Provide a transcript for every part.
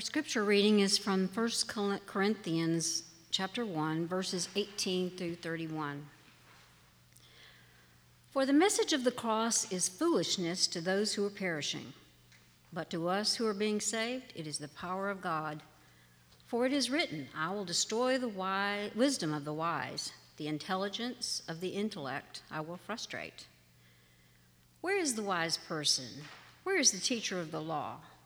Our scripture reading is from 1 Corinthians chapter 1 verses 18 through 31. For the message of the cross is foolishness to those who are perishing, but to us who are being saved it is the power of God. For it is written, I will destroy the wise, wisdom of the wise, the intelligence of the intellect I will frustrate. Where is the wise person? Where is the teacher of the law?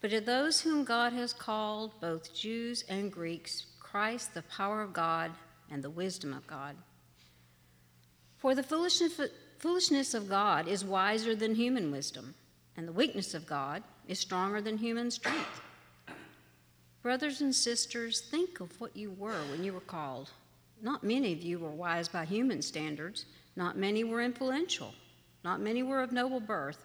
But to those whom God has called, both Jews and Greeks, Christ, the power of God and the wisdom of God. For the foolishness of God is wiser than human wisdom, and the weakness of God is stronger than human strength. Brothers and sisters, think of what you were when you were called. Not many of you were wise by human standards, not many were influential, not many were of noble birth.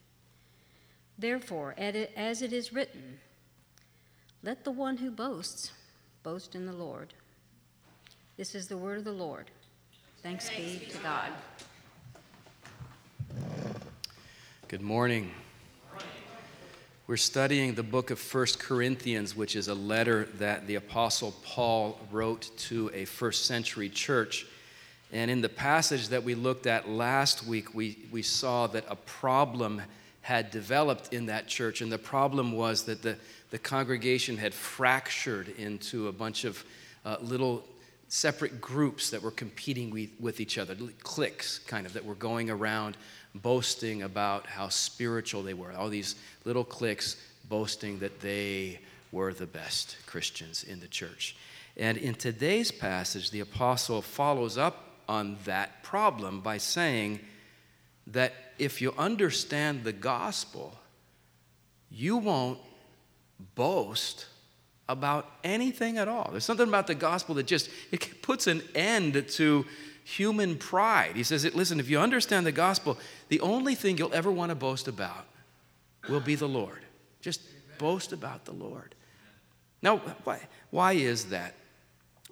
Therefore, as it is written, let the one who boasts boast in the Lord. This is the word of the Lord. Thanks, Thanks be to God. Good morning. We're studying the book of First Corinthians, which is a letter that the Apostle Paul wrote to a first century church. And in the passage that we looked at last week, we, we saw that a problem had developed in that church. And the problem was that the, the congregation had fractured into a bunch of uh, little separate groups that were competing with, with each other, cliques kind of, that were going around boasting about how spiritual they were. All these little cliques boasting that they were the best Christians in the church. And in today's passage, the apostle follows up on that problem by saying that if you understand the gospel, you won't boast about anything at all. There's something about the gospel that just it puts an end to human pride. He says, listen, if you understand the gospel, the only thing you'll ever want to boast about will be the Lord. Just boast about the Lord. Now, why, why is that?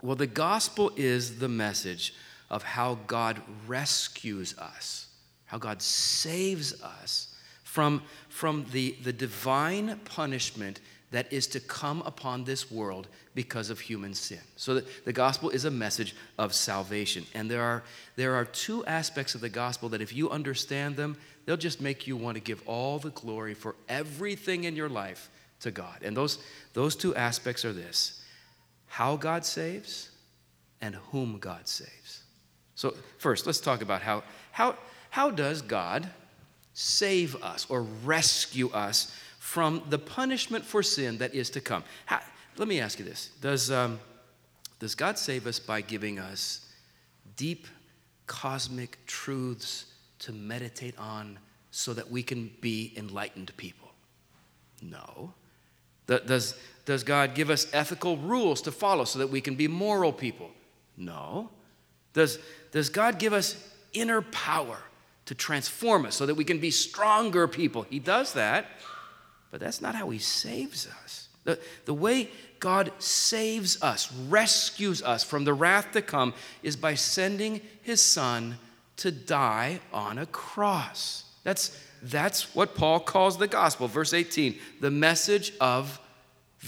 Well, the gospel is the message of how God rescues us, how God saves us from, from the, the divine punishment that is to come upon this world because of human sin. So the, the gospel is a message of salvation. And there are, there are two aspects of the gospel that if you understand them, they'll just make you want to give all the glory for everything in your life to God. And those, those two aspects are this how God saves and whom God saves. So, first, let's talk about how, how, how does God save us or rescue us from the punishment for sin that is to come. How, let me ask you this does, um, does God save us by giving us deep cosmic truths to meditate on so that we can be enlightened people? No. Does, does God give us ethical rules to follow so that we can be moral people? No. Does, does God give us inner power to transform us so that we can be stronger people? He does that. But that's not how He saves us. The, the way God saves us, rescues us from the wrath to come, is by sending His Son to die on a cross. That's, that's what Paul calls the gospel. Verse 18, the message of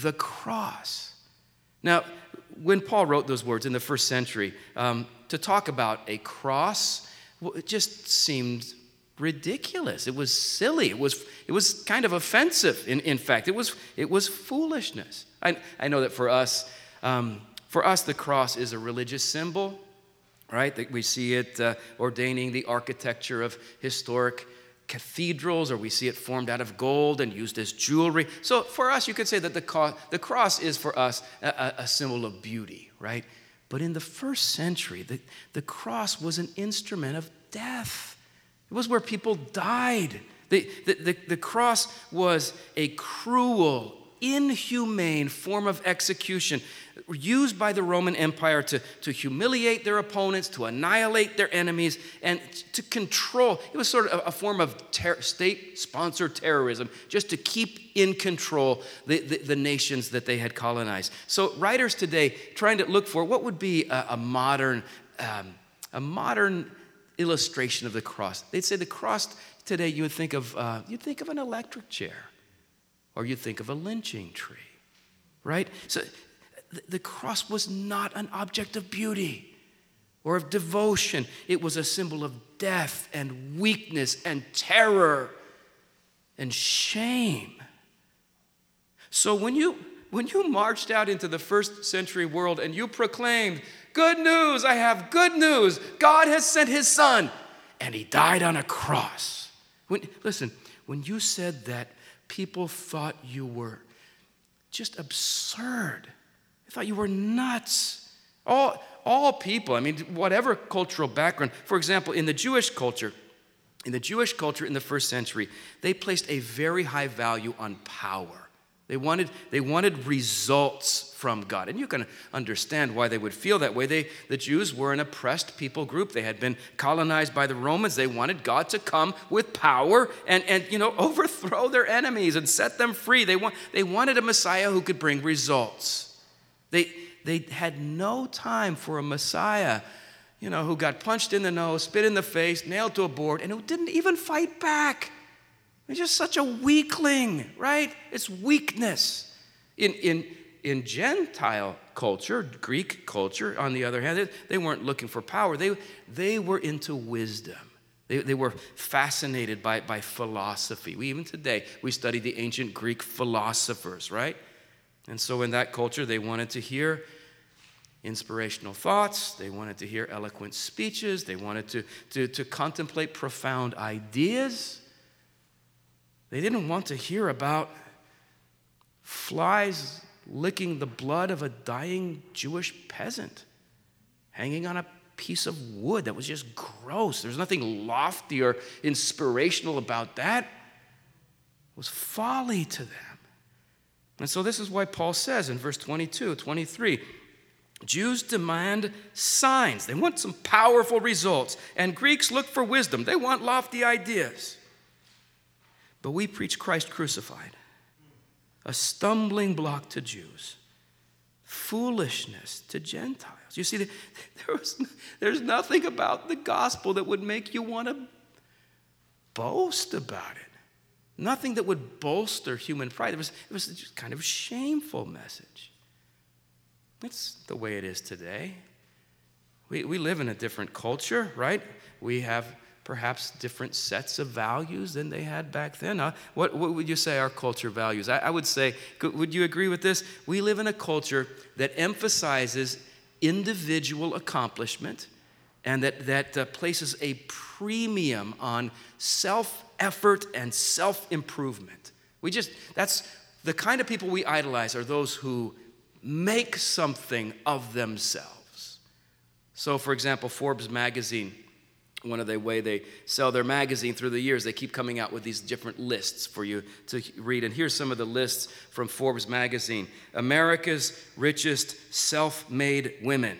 the cross. Now, when Paul wrote those words in the first century, um, to talk about a cross, well, it just seemed ridiculous. It was silly. It was, it was kind of offensive, in, in fact. It was, it was foolishness. I, I know that for us, um, For us, the cross is a religious symbol, right? That we see it uh, ordaining the architecture of historic cathedrals, or we see it formed out of gold and used as jewelry. So for us, you could say that the, co- the cross is for us a, a symbol of beauty, right? But in the first century, the, the cross was an instrument of death. It was where people died. The, the, the, the cross was a cruel, inhumane form of execution used by the Roman Empire to, to humiliate their opponents, to annihilate their enemies, and to control. It was sort of a, a form of ter- state sponsored terrorism, just to keep in control the, the, the, nations that they had colonized. So, writers today trying to look for what would be a, a modern, um, a modern illustration of the cross. They'd say the cross today, you would think of, uh, you'd think of an electric chair, or you'd think of a lynching tree, right? So the cross was not an object of beauty or of devotion. It was a symbol of death and weakness and terror and shame. So when you when you marched out into the first century world and you proclaimed, Good news, I have good news. God has sent his son, and he died on a cross. When, listen, when you said that, people thought you were just absurd They thought you were nuts. All, all people, I mean, whatever cultural background. For example, in the Jewish culture, in the Jewish culture in the first century, they placed a very high value on power. They wanted, they wanted results from God. And you can understand why they would feel that way. They, the Jews were an oppressed people group. They had been colonized by the Romans. They wanted God to come with power and, and you know, overthrow their enemies and set them free. They, want, they wanted a Messiah who could bring results. They, they had no time for a Messiah, you know, who got punched in the nose, spit in the face, nailed to a board, and who didn't even fight back. He's just such a weakling, right? It's weakness. In, in, in Gentile culture, Greek culture, on the other hand, they, they weren't looking for power, they, they were into wisdom. They, they were fascinated by, by philosophy. We, even today, we study the ancient Greek philosophers, right? And so, in that culture, they wanted to hear inspirational thoughts, they wanted to hear eloquent speeches, they wanted to, to, to contemplate profound ideas. They didn't want to hear about flies licking the blood of a dying Jewish peasant hanging on a piece of wood that was just gross. There's nothing lofty or inspirational about that. It was folly to them. And so this is why Paul says in verse 22, 23, Jews demand signs. They want some powerful results. And Greeks look for wisdom. They want lofty ideas. But we preach Christ crucified, a stumbling block to Jews, foolishness to Gentiles. You see, there was, there's nothing about the gospel that would make you want to boast about it. Nothing that would bolster human pride. It was, it was just kind of a shameful message. That's the way it is today. We, we live in a different culture, right? We have perhaps different sets of values than they had back then. Uh, what, what would you say our culture values? I, I would say, would you agree with this? We live in a culture that emphasizes individual accomplishment and that, that uh, places a premium on self effort and self improvement. We just, that's the kind of people we idolize are those who make something of themselves. So, for example, Forbes magazine, one of the way they sell their magazine through the years, they keep coming out with these different lists for you to read. And here's some of the lists from Forbes magazine America's richest self made women,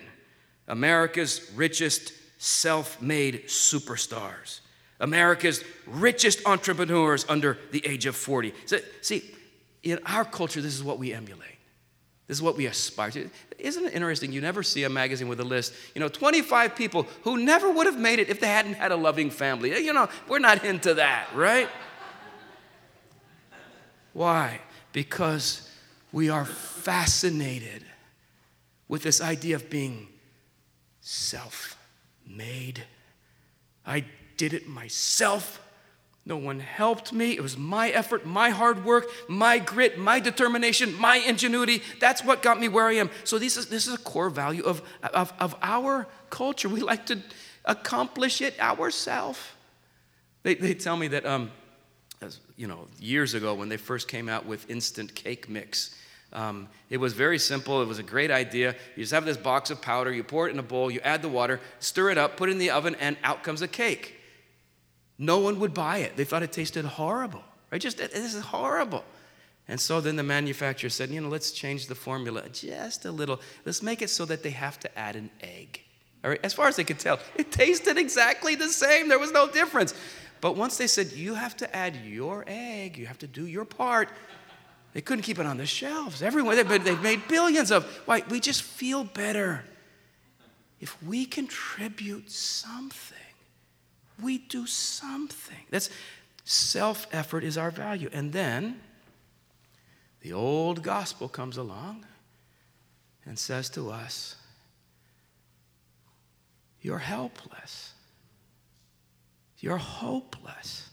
America's richest self made superstars. America's richest entrepreneurs under the age of 40. So, see, in our culture, this is what we emulate. This is what we aspire to. Isn't it interesting? You never see a magazine with a list, you know, 25 people who never would have made it if they hadn't had a loving family. You know, we're not into that, right? Why? Because we are fascinated with this idea of being self made. I did it myself. No one helped me. It was my effort, my hard work, my grit, my determination, my ingenuity. That's what got me where I am. So this is, this is a core value of, of, of our culture. We like to accomplish it ourselves. They, they tell me that, um, as, you know, years ago when they first came out with instant cake mix, um, it was very simple. It was a great idea. You just have this box of powder, you pour it in a bowl, you add the water, stir it up, put it in the oven, and out comes a cake. No one would buy it. They thought it tasted horrible. Right? Just this is horrible. And so then the manufacturer said, you know, let's change the formula just a little. Let's make it so that they have to add an egg. All right, as far as they could tell, it tasted exactly the same. There was no difference. But once they said, you have to add your egg, you have to do your part, they couldn't keep it on the shelves. Everyone, they've made billions of. Why? We just feel better if we contribute something we do something. That's self effort is our value. And then the old gospel comes along and says to us, You're helpless. You're hopeless.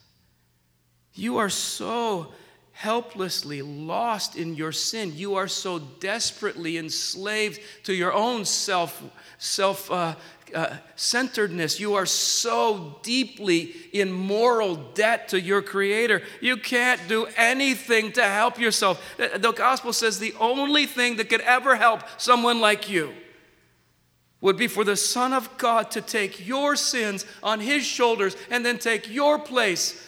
You are so helplessly lost in your sin. You are so desperately enslaved to your own self, self uh, uh, centeredness. You are so deeply in moral debt to your Creator. You can't do anything to help yourself. The, gospel says the only thing that could ever help someone like you would be for the Son of God to take your sins on His shoulders and then take your place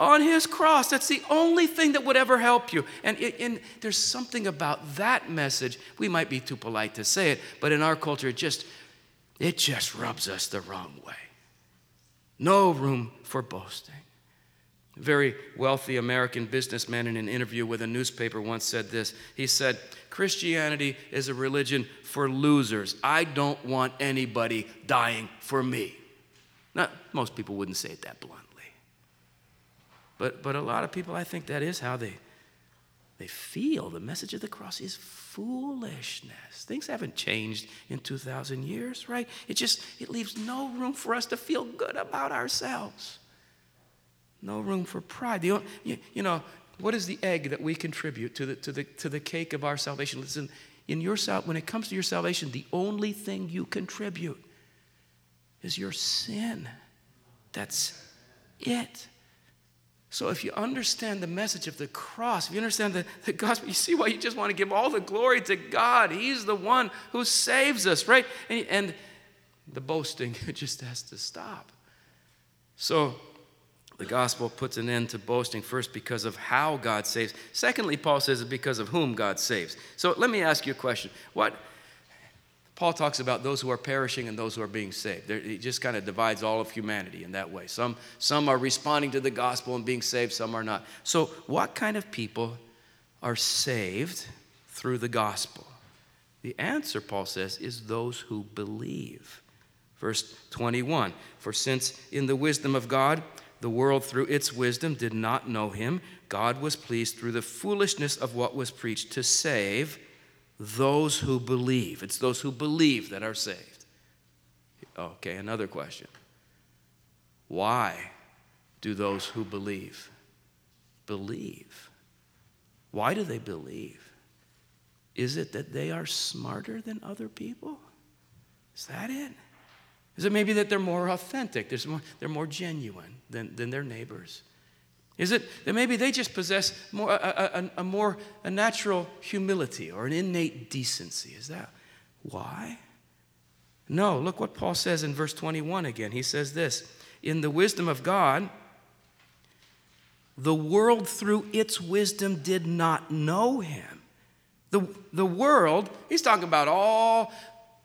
on his cross. That's the only thing that would ever help you. And, and, there's something about that message. We might be too polite to say it, but in our culture, it just, it just rubs us the wrong way. No room for boasting. A very wealthy American businessman in an interview with a newspaper once said this. He said, Christianity is a religion for losers. I don't want anybody dying for me. Now, most people wouldn't say it that bluntly. But, but a lot of people, I think that is how they, they feel. The message of the cross is foolishness. Things haven't changed in 2,000 years, right? It just, it leaves no room for us to feel good about ourselves. No room for pride. The, you, you know, what is the egg that we contribute to the, to the, to the cake of our salvation? Listen, in your when it comes to your salvation, the only thing you contribute is your sin. That's it. So, if you understand the message of the cross, if you understand the, the gospel, you see why you just want to give all the glory to God. He's the one who saves us, right? And, and the boasting just has to stop. So, the gospel puts an end to boasting first because of how God saves. Secondly, Paul says it's because of whom God saves. So, let me ask you a question. What Paul talks about those who are perishing and those who are being saved. There, he just kind of divides all of humanity in that way. Some, some are responding to the gospel and being saved, some are not. So, what kind of people are saved through the gospel? The answer, Paul says, is those who believe. Verse 21 For since in the wisdom of God, the world through its wisdom did not know him, God was pleased through the foolishness of what was preached to save those who believe. It's those who believe that are saved. Okay, another question. Why do those who believe believe? Why do they believe? Is it that they are smarter than other people? Is that it? Is it maybe that they're more authentic? More, they're more genuine than, than their neighbors? Is it that maybe they just possess more, a, a, a more a natural humility or an innate decency? Is that why? No, look what Paul says in verse 21 again. He says this In the wisdom of God, the world through its wisdom did not know him. The, the world, he's talking about all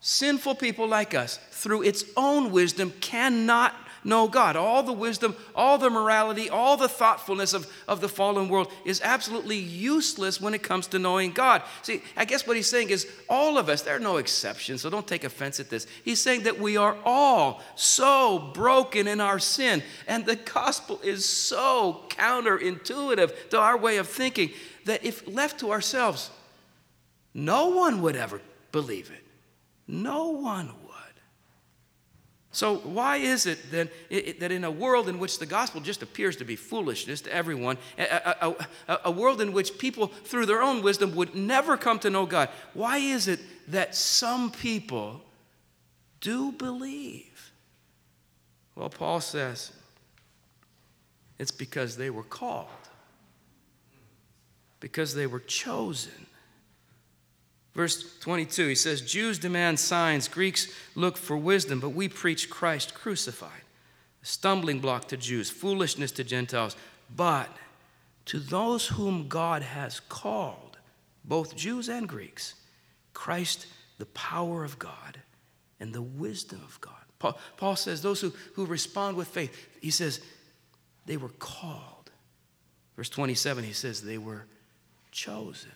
sinful people like us, through its own wisdom cannot know God. All the wisdom, all the morality, all the thoughtfulness of, of the fallen world is absolutely useless when it comes to knowing God. See, I guess what he's saying is all of us, there are no exceptions, so don't take offense at this. He's saying that we are all so broken in our sin, and the gospel is so counterintuitive to our way of thinking that if left to ourselves, no one would ever believe it. No one. So, why is it it, that in a world in which the gospel just appears to be foolishness to everyone, a, a, a, a, world in which people, through their own wisdom, would never come to know God, why is it that some people do believe? Well, Paul says it's because they were called, because they were chosen. Verse 22, he says, Jews demand signs, Greeks look for wisdom, but we preach Christ crucified. A stumbling block to Jews, foolishness to Gentiles. But to those whom God has called, both Jews and Greeks, Christ, the power of God and the wisdom of God. Paul, Paul says, those who, who respond with faith, he says, they were called. Verse 27, he says, they were chosen.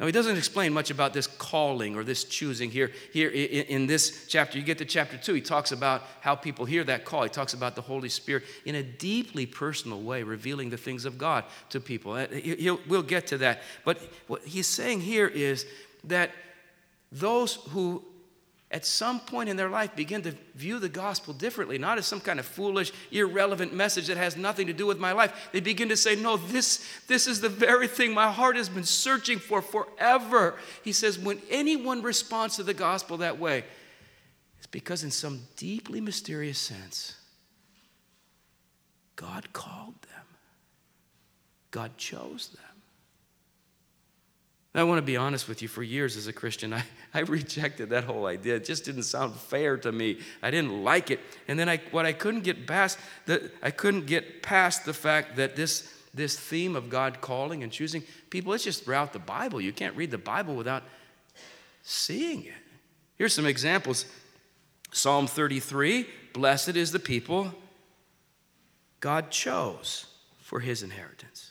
Now, he doesn't explain much about this calling or this choosing here. Here in, this chapter, you get to chapter two, he talks about how people hear that call. He talks about the Holy Spirit in a deeply personal way, revealing the things of God to people. Uh, we'll get to that. But what he's saying here is that those who at some point in their life begin to view the gospel differently, not as some kind of foolish, irrelevant message that has nothing to do with my life. They begin to say, No, this, this is the very thing my heart has been searching for forever. He says, When anyone responds to the gospel that way, it's because, in some deeply mysterious sense, God called them, God chose them. I want to be honest with you, for years as a Christian, I, I rejected that whole idea. It just didn't sound fair to me. I didn't like it. And then I, what I couldn't get past, the, I couldn't get past the fact that this, this theme of God calling and choosing people, it's just throughout the Bible. You can't read the Bible without seeing it. Here's some examples Psalm 33 Blessed is the people God chose for his inheritance.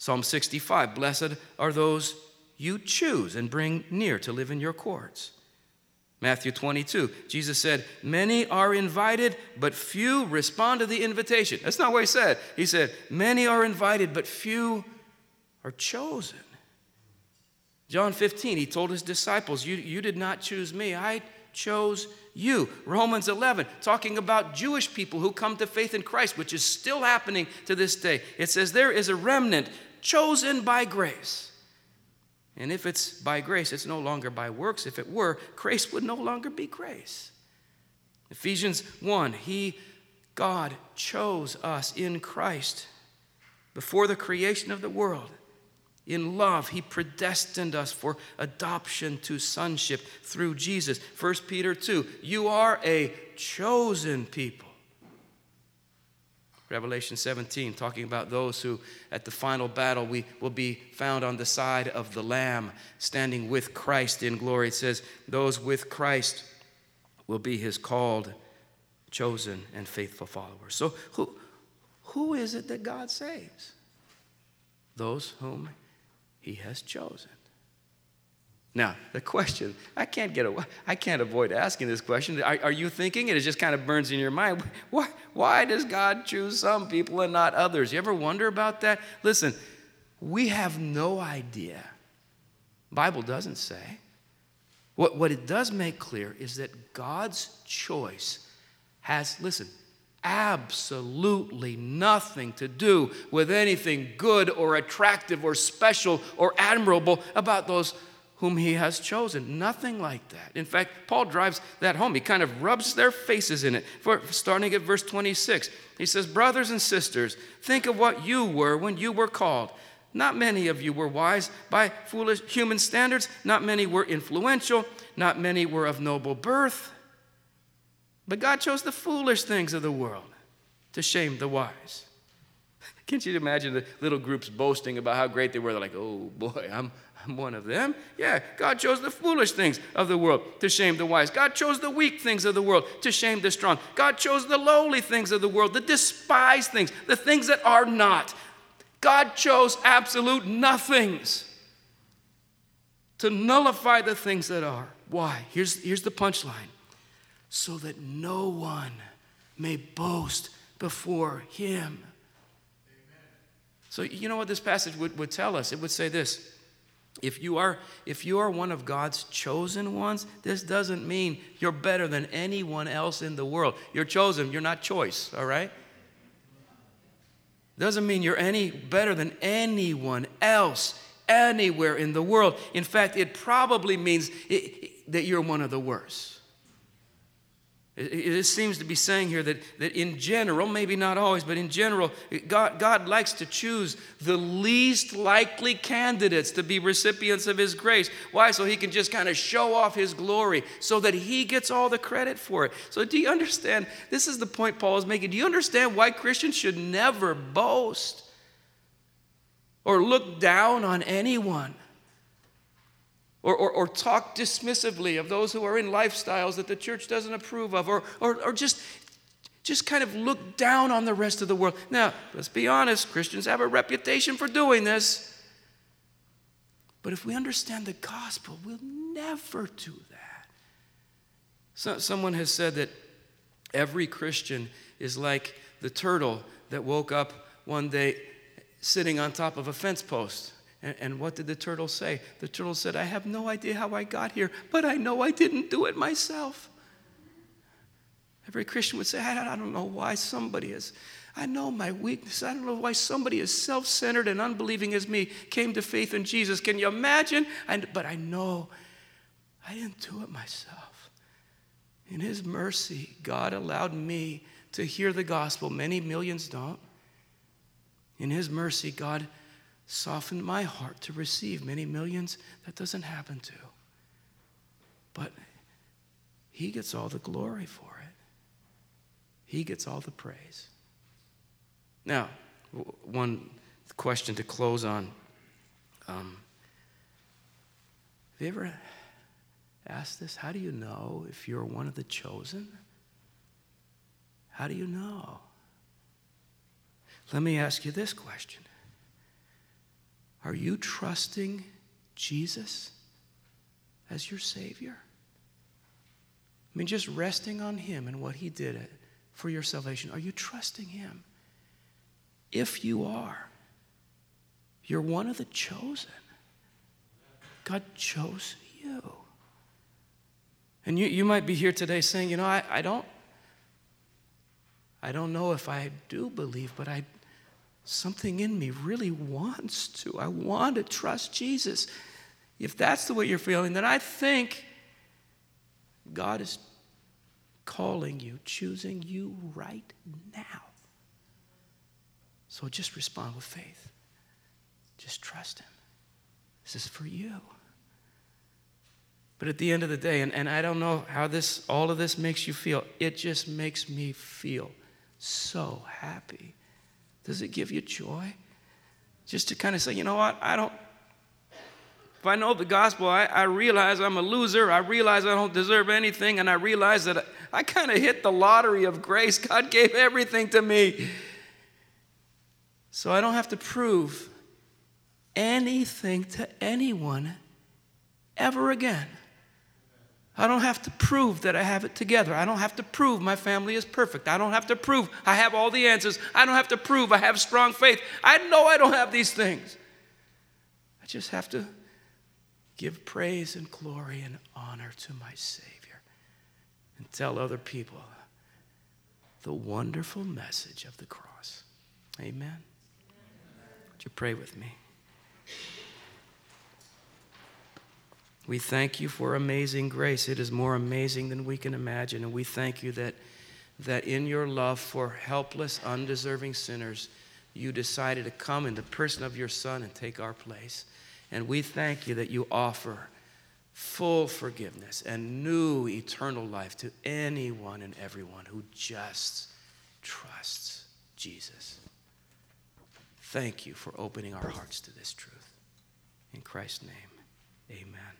Psalm 65 Blessed are those you choose and bring near to live in your courts. Matthew 22, Jesus said, Many are invited, but few respond to the invitation. That's not what he said. He said, Many are invited, but few are chosen. John 15, he told his disciples, You, you did not choose me, I chose you. Romans 11, talking about Jewish people who come to faith in Christ, which is still happening to this day. It says, There is a remnant chosen by grace. And if it's by grace, it's no longer by works. If it were, grace would no longer be grace. Ephesians 1 He, God, chose us in Christ before the creation of the world. In love, He predestined us for adoption to sonship through Jesus. 1 Peter 2 You are a chosen people Revelation 17, talking about those who at the final battle we will be found on the side of the Lamb, standing with Christ in glory. It says, Those with Christ will be his called, chosen, and faithful followers. So, who, who is it that God saves? Those whom he has chosen. Now, the question, I can't get away, I can't avoid asking this question. Are, are, you thinking it? It just kind of burns in your mind. Why, why does God choose some people and not others? You ever wonder about that? Listen, we have no idea. Bible doesn't say. What, what it does make clear is that God's choice has, listen, absolutely nothing to do with anything good or attractive or special or admirable about those whom he has chosen. Nothing like that. In fact, Paul drives that home. He kind of rubs their faces in it. For, starting at verse 26, he says, Brothers and sisters, think of what you were when you were called. Not many of you were wise by foolish human standards. Not many were influential. Not many were of noble birth. But God chose the foolish things of the world to shame the wise. Can't you imagine the little groups boasting about how great they were? They're like, oh boy, I'm, I'm one of them. Yeah, God chose the foolish things of the world to shame the wise. God chose the weak things of the world to shame the strong. God chose the lowly things of the world, the despised things, the things that are not. God chose absolute nothings to nullify the things that are. Why? Here's, here's the punchline so that no one may boast before him. So, you know what this passage would, would tell us? It would say this If you are if you are one of God's chosen ones, this doesn't mean you're better than anyone else in the world. You're chosen, you're not choice, all right? Doesn't mean you're any better than anyone else anywhere in the world. In fact, it probably means it, that you're one of the worst. It, seems to be saying here that, that in general, maybe not always, but in general, God, God likes to choose the least likely candidates to be recipients of His grace. Why? So He can just kind of show off His glory so that He gets all the credit for it. So, do you understand? This is the point Paul is making. Do you understand why Christians should never boast or look down on anyone? Or, or, or, talk dismissively of those who are in lifestyles that the church doesn't approve of, or, or, or just, just kind of look down on the rest of the world. Now, let's be honest, Christians have a reputation for doing this. But if we understand the gospel, we'll never do that. So, someone has said that every Christian is like the turtle that woke up one day sitting on top of a fence post. And, and, what did the turtle say? The turtle said, I have no idea how I got here, but I know I didn't do it myself. Every Christian would say, I, I don't know why somebody is. I know my weakness. I don't know why somebody as self centered and unbelieving as me came to faith in Jesus. Can you imagine? I, but I know I didn't do it myself. In His mercy, God allowed me to hear the gospel. Many millions don't. In His mercy, God softened my heart to receive many millions that doesn't happen to. But he gets all the glory for it, he gets all the praise. Now, one question to close on. Um, have you ever asked this? How do you know if you're one of the chosen? How do you know? Let me ask you this question are you trusting Jesus as your Savior? I mean, just resting on Him and what He did for your salvation. Are you trusting Him? If you are, you're one of the chosen. God chose you. And you, you might be here today saying, you know, I, I don't I don't know if I do believe, but I something in me really wants to. I want to trust Jesus. If that's the way you're feeling, then I think God is calling you, choosing you right now. So just respond with faith. Just trust Him. This is for you. But at the end of the day, and, and I don't know how this all of this makes you feel, it just makes me feel so happy does it give you joy? Just to kind of say, you know what, I don't, if I know the gospel, I, I realize I'm a loser. I realize I don't deserve anything, and I realize that I, I kind of hit the lottery of grace. God gave everything to me. So I don't have to prove anything to anyone ever again. I don't have to prove that I have it together. I don't have to prove my family is perfect. I don't have to prove I have all the answers. I don't have to prove I have strong faith. I know I don't have these things. I just have to give praise and glory and honor to my Savior and tell other people the wonderful message of the cross. Amen. Would you pray with me? We thank you for amazing grace. It is more amazing than we can imagine. And we thank you that, that in your love for helpless, undeserving sinners, you decided to come in the person of your Son and take our place. And we thank you that you offer full forgiveness and new eternal life to anyone and everyone who just trusts Jesus. Thank you for opening our hearts to this truth. In Christ's name, amen.